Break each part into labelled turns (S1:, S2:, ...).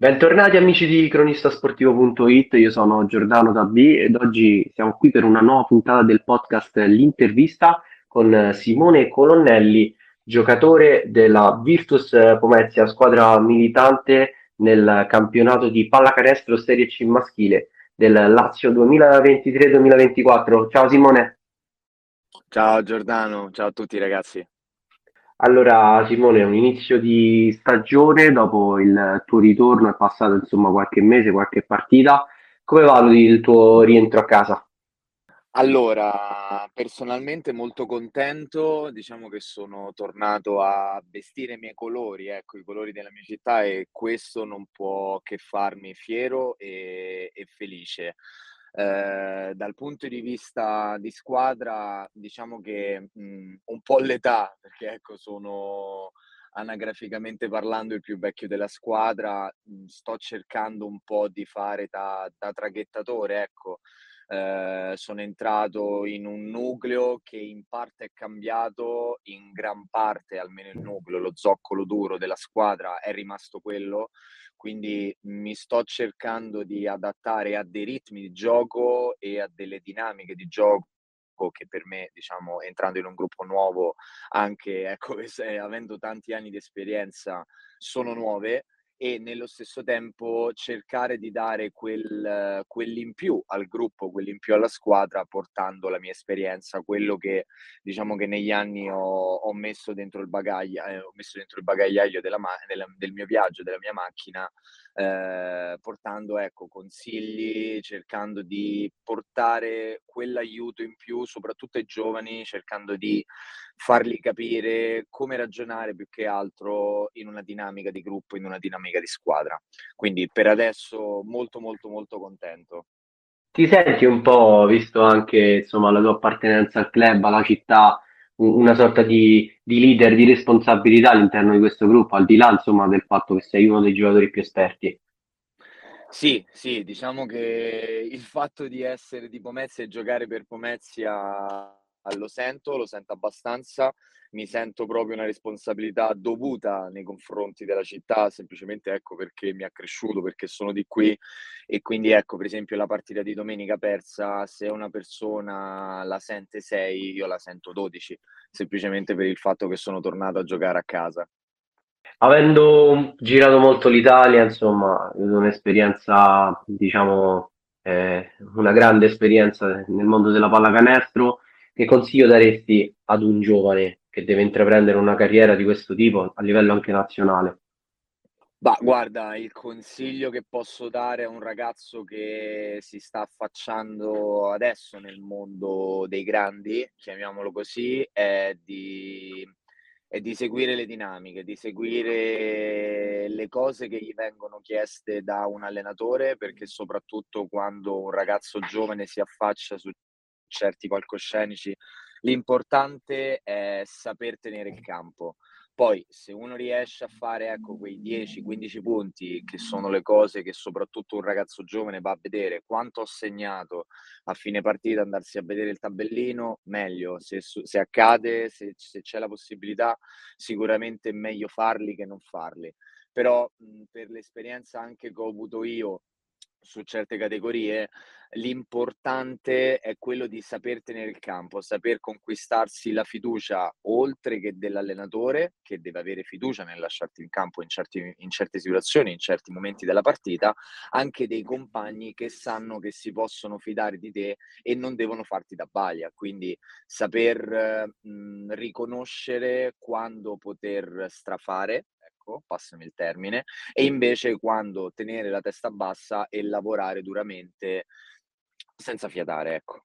S1: Bentornati amici di cronistasportivo.it, io sono Giordano Tabì ed oggi siamo qui per una nuova puntata del podcast L'intervista con Simone Colonnelli, giocatore della Virtus Pomezia, squadra militante nel campionato di pallacanestro Serie C maschile del Lazio 2023-2024. Ciao Simone.
S2: Ciao Giordano, ciao a tutti ragazzi.
S1: Allora, Simone, un inizio di stagione, dopo il tuo ritorno è passato insomma qualche mese, qualche partita. Come valuti il tuo rientro a casa?
S2: Allora, personalmente molto contento, diciamo che sono tornato a vestire i miei colori, ecco, i colori della mia città e questo non può che farmi fiero e, e felice. Eh, dal punto di vista di squadra, diciamo che mh, un po' l'età, perché ecco, sono anagraficamente parlando il più vecchio della squadra, mh, sto cercando un po' di fare da, da traghettatore, ecco. Eh, sono entrato in un nucleo che in parte è cambiato, in gran parte, almeno il nucleo, lo zoccolo duro della squadra è rimasto quello, quindi mi sto cercando di adattare a dei ritmi di gioco e a delle dinamiche di gioco che per me, diciamo, entrando in un gruppo nuovo, anche ecco, avendo tanti anni di esperienza, sono nuove e nello stesso tempo cercare di dare quel, quell'in più al gruppo, quell'in più alla squadra, portando la mia esperienza, quello che diciamo che negli anni ho, ho messo dentro il bagaglio, eh, ho messo dentro il bagagliaio della, della, del mio viaggio, della mia macchina, eh, portando ecco, consigli, cercando di portare quell'aiuto in più, soprattutto ai giovani, cercando di fargli capire come ragionare più che altro in una dinamica di gruppo, in una dinamica di squadra. Quindi per adesso molto molto molto contento.
S1: Ti senti un po', visto anche insomma, la tua appartenenza al club, alla città, una sorta di, di, leader, di responsabilità all'interno di questo gruppo, al di là insomma, del fatto che sei uno dei giocatori più esperti.
S2: Sì, sì, diciamo che il fatto di essere di Pomezia e giocare per Pomezia lo sento, lo sento abbastanza, mi sento proprio una responsabilità dovuta nei confronti della città, semplicemente ecco perché mi ha cresciuto, perché sono di qui e quindi ecco per esempio la partita di domenica persa, se una persona la sente 6, io la sento 12, semplicemente per il fatto che sono tornato a giocare a casa.
S1: Avendo girato molto l'Italia, insomma, un'esperienza, diciamo, eh, una grande esperienza nel mondo della pallacanestro, che consiglio daresti ad un giovane che deve intraprendere una carriera di questo tipo a livello anche nazionale?
S2: Bah, guarda, il consiglio che posso dare a un ragazzo che si sta affacciando adesso nel mondo dei grandi, chiamiamolo così, è di, è di seguire le dinamiche, di seguire le cose che gli vengono chieste da un allenatore, perché soprattutto quando un ragazzo giovane si affaccia su certi palcoscenici, l'importante è saper tenere il campo. Poi, se uno riesce a fare ecco, quei 10-15 punti, che sono le cose che soprattutto un ragazzo giovane va a vedere, quanto ho segnato a fine partita, andarsi a vedere il tabellino, meglio. Se, se accade, se, se, c'è la possibilità, sicuramente è meglio farli che non farli. Però mh, per l'esperienza anche che ho avuto io su certe categorie, l'importante è quello di saper tenere il campo, saper conquistarsi la fiducia oltre che dell'allenatore, che deve avere fiducia nel lasciarti in campo in, certi, in certe situazioni, in certi momenti della partita, anche dei compagni che sanno che si possono fidare di te e non devono farti da baglia. Quindi saper mh, riconoscere quando poter strafare ecco, passami il termine, e invece quando tenere la testa bassa e lavorare duramente senza fiatare, ecco.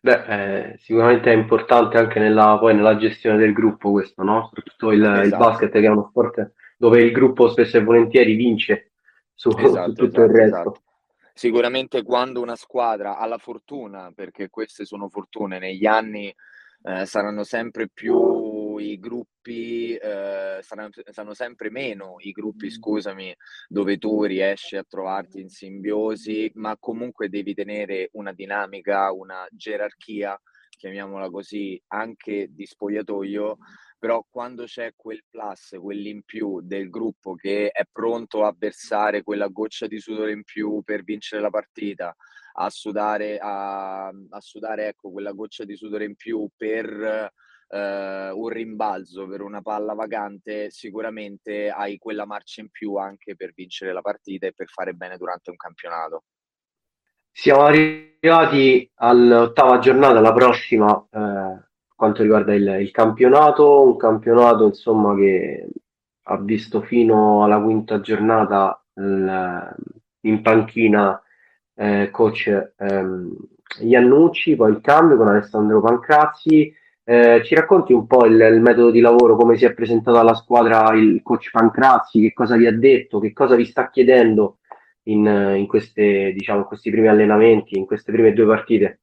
S1: Beh, eh, sicuramente è importante anche nella, poi nella gestione del gruppo questo, no? Soprattutto il, esatto. il, basket che è uno sport dove il gruppo spesso e volentieri vince su, esatto, su tutto esatto, il resto. Esatto.
S2: Sicuramente quando una squadra ha la fortuna, perché queste sono fortune, negli anni eh, saranno sempre più i gruppi, eh, saranno, saranno, sempre meno i gruppi, scusami, dove tu riesci a trovarti in simbiosi, ma comunque devi tenere una dinamica, una gerarchia chiamiamola così, anche di spogliatoio, però quando c'è quel plus, quell'in più del gruppo che è pronto a versare quella goccia di sudore in più per vincere la partita, a sudare, a, a sudare ecco, quella goccia di sudore in più per eh, un rimbalzo, per una palla vagante, sicuramente hai quella marcia in più anche per vincere la partita e per fare bene durante un campionato.
S1: Siamo arrivati all'ottava giornata, la prossima, eh, quanto riguarda il, il, campionato, un campionato insomma che ha visto fino alla quinta giornata in panchina eh, coach ehm, Iannucci, poi il cambio con Alessandro Pancrazzi. Eh, ci racconti un po' il, il, metodo di lavoro, come si è presentato alla squadra il coach Pancrazzi, che cosa vi ha detto, che cosa vi sta chiedendo in, in, queste, diciamo, questi primi allenamenti, in queste prime due partite?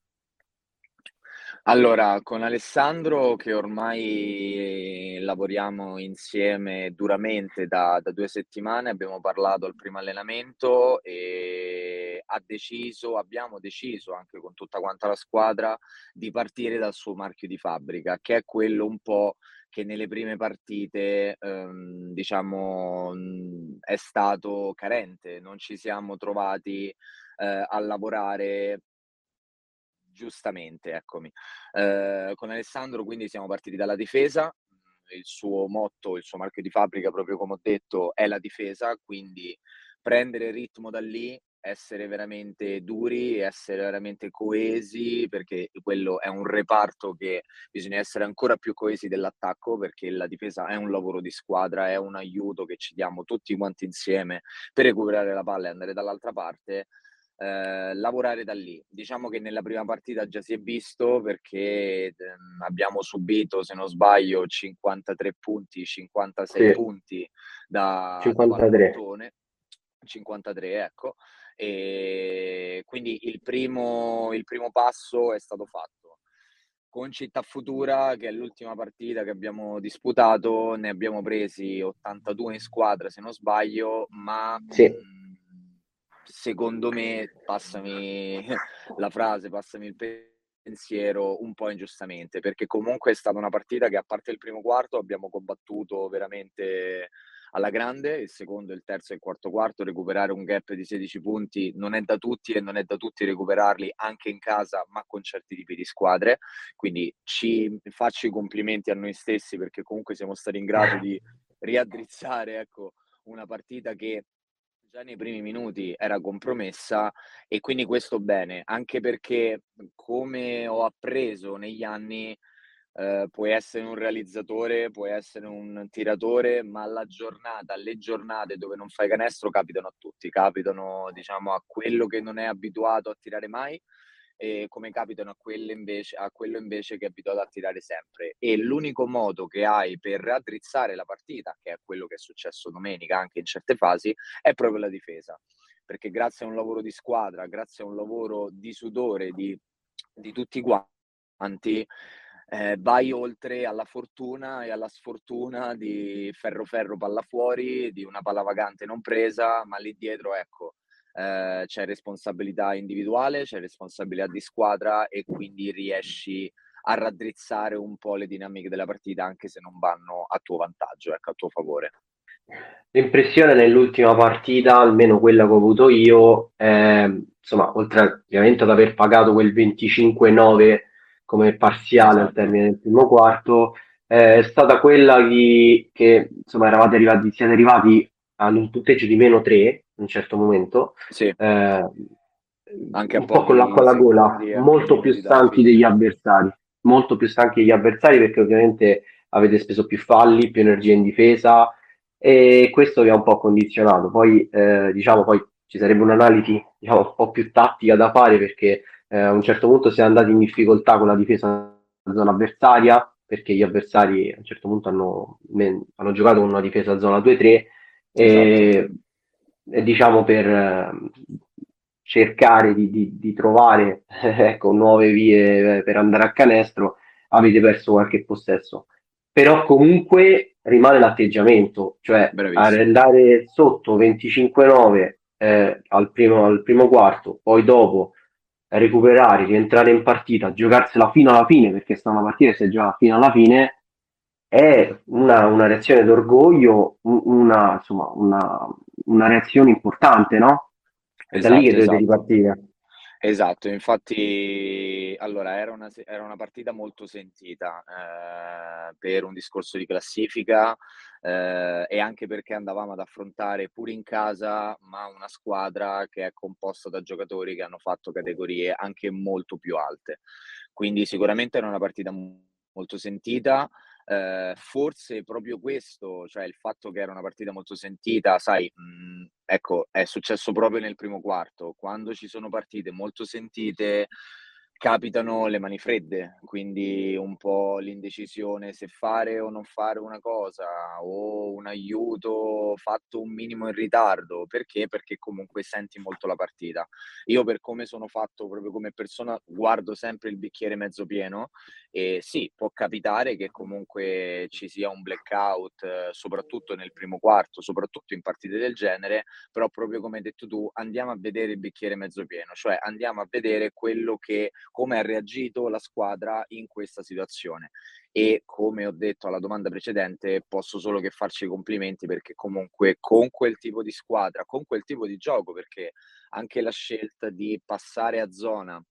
S2: Allora, con Alessandro, che ormai lavoriamo insieme duramente da, da due settimane, abbiamo parlato al primo allenamento e ha deciso, abbiamo deciso anche con tutta quanta la squadra di partire dal suo marchio di fabbrica, che è quello un po' che nelle prime partite, ehm, diciamo, è stato carente, non ci siamo trovati eh, a lavorare giustamente, eccomi. Eh, con Alessandro quindi siamo partiti dalla difesa, il suo motto, il suo marchio di fabbrica, proprio come ho detto, è la difesa, quindi prendere ritmo da lì, essere veramente duri, essere veramente coesi, perché quello è un reparto che bisogna essere ancora più coesi dell'attacco, perché la difesa è un lavoro di squadra, è un aiuto che ci diamo tutti quanti insieme per recuperare la palla e andare dall'altra parte eh, lavorare da lì. Diciamo che nella prima partita già si è visto perché eh, abbiamo subito, se non sbaglio, 53 punti, 56 sì. punti da 53. Da 53, ecco. E quindi il primo, il primo passo è stato fatto. Con Città Futura, che è l'ultima partita che abbiamo disputato, ne abbiamo presi 82 in squadra, se non sbaglio, ma sì. Secondo me, passami la frase, passami il pensiero, un po' ingiustamente, perché comunque è stata una partita che a parte il primo quarto abbiamo combattuto veramente alla grande, il secondo, il terzo e il quarto quarto, recuperare un gap di 16 punti non è da tutti e non è da tutti recuperarli anche in casa, ma con certi tipi di squadre. Quindi ci faccio i complimenti a noi stessi perché comunque siamo stati in grado di riaddrizzare ecco, una partita che già nei primi minuti era compromessa e quindi questo bene, anche perché come ho appreso negli anni eh, puoi essere un realizzatore, puoi essere un tiratore, ma la giornata, le giornate dove non fai canestro capitano a tutti, capitano diciamo a quello che non è abituato a tirare mai e come capitano a, invece, a quello invece che è abituato a tirare sempre. E l'unico modo che hai per raddrizzare la partita, che è quello che è successo domenica anche in certe fasi, è proprio la difesa. Perché grazie a un lavoro di squadra, grazie a un lavoro di sudore di, di tutti quanti, eh, vai oltre alla fortuna e alla sfortuna di ferro ferro palla fuori, di una palla vagante non presa, ma lì dietro, ecco, eh, c'è responsabilità individuale, c'è responsabilità di squadra e quindi riesci a raddrizzare un po' le dinamiche della partita anche se non vanno a tuo vantaggio, ecco, a tuo favore.
S1: L'impressione nell'ultima partita, almeno quella che ho avuto io, è, insomma, oltre ovviamente ad aver pagato quel 25-9 come parziale al termine del primo quarto, è stata quella di, che insomma eravate arrivati, siete arrivati ad un punteggio di meno 3 in un certo momento.
S2: Sì.
S1: Eh, anche un po' con l'acqua alla gola, molto più stanchi degli avversari, molto più stanchi degli avversari perché ovviamente avete speso più falli, più energia in difesa e questo vi ha un po' condizionato. Poi eh, diciamo poi ci sarebbe un'analisi diciamo, un po' più tattica da fare perché eh, a un certo punto si è andati in difficoltà con la difesa zona avversaria perché gli avversari a un certo punto hanno, hanno giocato con una difesa zona 2-3 esatto. E diciamo per eh, cercare di, di, di trovare ecco, nuove vie per andare a canestro, avete perso qualche possesso. Però comunque rimane l'atteggiamento, cioè andare sotto 25-9 eh, al, primo, al primo quarto, poi dopo recuperare, rientrare in partita, giocarsela fino alla fine, perché sta una partita che si è giocata fino alla fine, è una, una reazione d'orgoglio, una, insomma, una, una reazione importante, no? È da lì che
S2: Esatto,
S1: dovete
S2: esatto.
S1: ripartire.
S2: Esatto, infatti allora era una era una partita molto sentita, ehm, per un discorso di classifica, ehm, e anche perché andavamo ad affrontare pure in casa, ma una squadra che è composta da giocatori che hanno fatto categorie anche molto più alte. Quindi sicuramente era una partita molto sentita, ehm, forse proprio questo, cioè il fatto che era una partita molto sentita, sai, mhmm, ecco, è successo proprio nel primo quarto. Quando ci sono partite molto sentite, capitano le mani fredde, quindi un po' l'indecisione se fare o non fare una cosa, o un aiuto fatto un minimo in ritardo. Perché? Perché comunque senti molto la partita. Io per come sono fatto proprio come persona, guardo sempre il bicchiere mezzo pieno e sì, può capitare che comunque ci sia un blackout, soprattutto nel primo quarto, soprattutto in partite del genere, però proprio come hai detto tu, andiamo a vedere il bicchiere mezzo pieno, cioè andiamo a vedere quello che come ha reagito la squadra in questa situazione. E come ho detto alla domanda precedente, posso solo che farci i complimenti perché comunque con quel tipo di squadra, con quel tipo di gioco, perché anche la scelta di passare a zona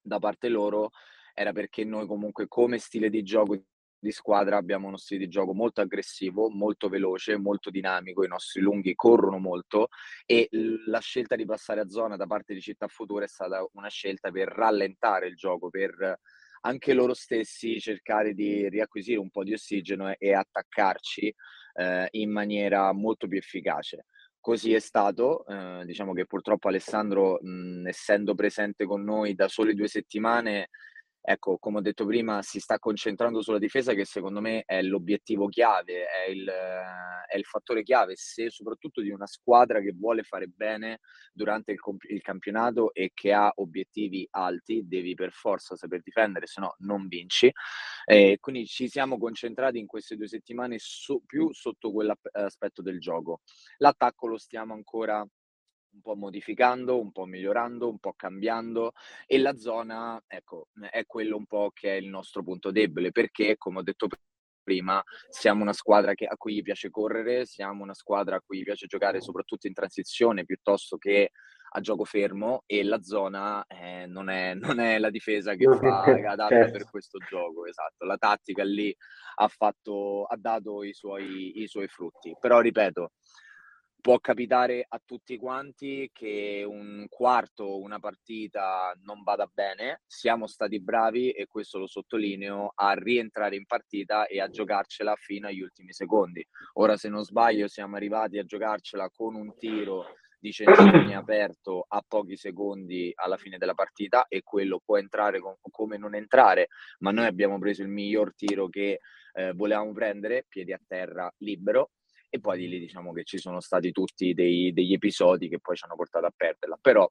S2: da parte loro era perché noi comunque come stile di gioco di squadra abbiamo uno stile di gioco molto aggressivo, molto veloce, molto dinamico, i nostri lunghi corrono molto e la scelta di passare a zona da parte di Città Futura è stata una scelta per rallentare il gioco, per anche loro stessi cercare di riacquisire un po' di ossigeno e attaccarci, ehm, in maniera molto più efficace. Così è stato, ehm, diciamo che purtroppo Alessandro, mhmm, essendo presente con noi da sole 2 settimane, ecco, come ho detto prima, si sta concentrando sulla difesa che secondo me è l'obiettivo chiave, è il è il fattore chiave, se soprattutto di una squadra che vuole fare bene durante il comp il campionato e che ha obiettivi alti, devi per forza saper difendere, se no non vinci. Ehm, quindi ci siamo concentrati in queste 2 settimane su più sotto quell'ap aspetto del gioco. L'attacco lo stiamo ancora un po' modificando, un po' migliorando, un po' cambiando e la zona, ecco, è quello un po' che è il nostro punto debole, perché come ho detto prima, siamo una squadra che a cui gli piace correre, siamo una squadra a cui piace giocare soprattutto in transizione piuttosto che a gioco fermo e la zona, ehm, non è non è la difesa che fa è adatta per
S1: Certo.
S2: questo gioco, esatto. La tattica lì ha fatto ha dato i suoi i suoi frutti. Però ripeto, può capitare a tutti quanti che un quarto, una partita non vada bene. Siamo stati bravi, e questo lo sottolineo, a rientrare in partita e a giocarcela fino agli ultimi secondi. Ora, se non sbaglio, siamo arrivati a giocarcela con un tiro di Cencini aperto a pochi secondi alla fine della partita e quello può entrare co come non entrare, ma noi abbiamo preso il miglior tiro che, ehm, volevamo prendere, piedi a terra, libero, e poi di lì diciamo che ci sono stati tutti dei degli episodi che poi ci hanno portato a perderla. Però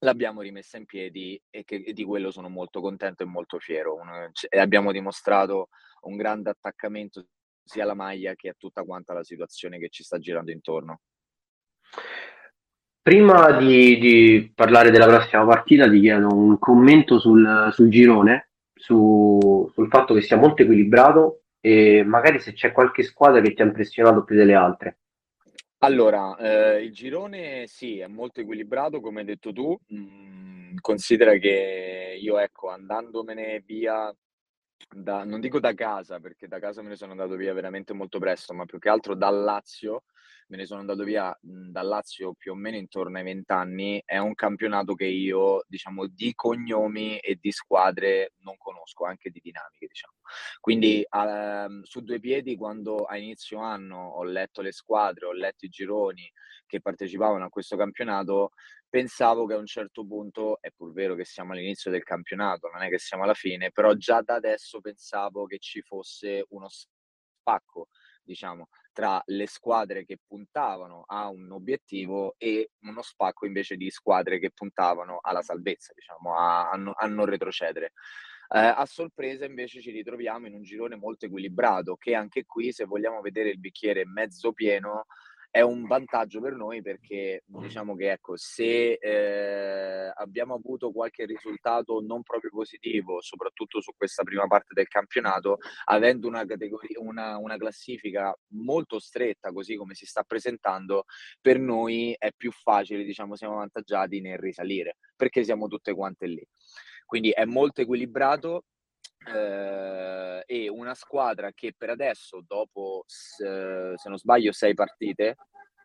S2: l'abbiamo rimessa in piedi e che e di quello sono molto contento e molto fiero. Un c e abbiamo dimostrato un grande attaccamento sia alla maglia che a tutta quanta la situazione che ci sta girando intorno.
S1: Prima di, di parlare della prossima partita, ti chiedo un commento sul, sul girone, su- sul fatto che sia molto equilibrato e magari se c'è qualche squadra che ti ha impressionato più delle altre.
S2: Allora, ehm, il girone sì, è molto equilibrato come hai detto tu. Mhmm, considera che io, ecco, andandomene via da non dico da casa, perché da casa me ne sono andato via veramente molto presto, ma più che altro dal Lazio, me ne sono andato via, mhmm, dal Lazio più o meno intorno ai 20 anni. È un campionato che io, diciamo, di cognomi e di squadre non conosco, anche di dinamiche, diciamo. Quindi, uhm, su due piedi quando a inizio anno ho letto le squadre, ho letto i gironi che partecipavano a questo campionato, pensavo che a un certo punto è pur vero che siamo all'inizio del campionato, non è che siamo alla fine, però già da adesso pensavo che ci fosse uno spacco, diciamo, tra le squadre che puntavano a un obiettivo e uno spacco invece di squadre che puntavano alla salvezza, diciamo, a a no a non retrocedere. Ehm, a sorpresa invece ci ritroviamo in un girone molto equilibrato, che anche qui, se vogliamo vedere il bicchiere mezzo pieno, è un vantaggio per noi perché diciamo che ecco, se eh, abbiamo avuto qualche risultato non proprio positivo, soprattutto su questa prima parte del campionato, avendo una, categoria, una, una classifica molto stretta, così come si sta presentando, per noi è più facile, diciamo, siamo avvantaggiati nel risalire, perché siamo tutte quante lì. Quindi è molto equilibrato, eh, e una squadra che per adesso, dopo se, se non sbaglio, sei partite,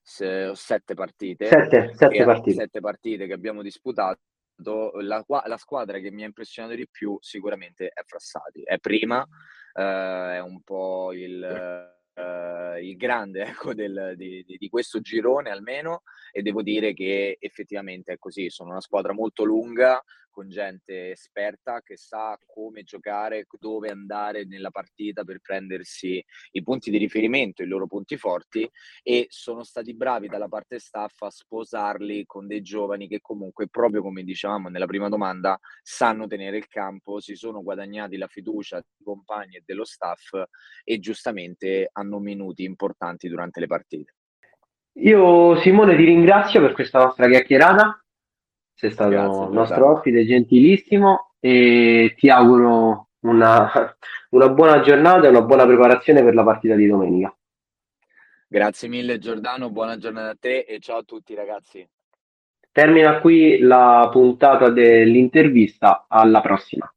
S2: se, sette partite,
S1: sette, sette, partite.
S2: sette partite che abbiamo disputato. La, la, squadra che mi ha impressionato di più sicuramente è Frassati. È prima, eh, è un po' il eh, il grande ecco, del, di, di, questo girone almeno e devo dire che effettivamente è così, sono una squadra molto lunga con gente esperta che sa come giocare, dove andare nella partita per prendersi i punti di riferimento, i loro punti forti e sono stati bravi dalla parte staff a sposarli con dei giovani che comunque proprio come dicevamo nella prima domanda sanno tenere il campo, si sono guadagnati la fiducia dei compagni e dello staff e giustamente hanno minuti importanti durante le partite.
S1: Io Simone ti ringrazio per questa nostra chiacchierata, sei stato Grazie, il nostro ospite gentilissimo e ti auguro una, una buona giornata e una buona preparazione per la partita di domenica.
S2: Grazie mille Giordano, buona giornata a te e ciao a tutti ragazzi.
S1: Termina qui la puntata dell'intervista, alla prossima.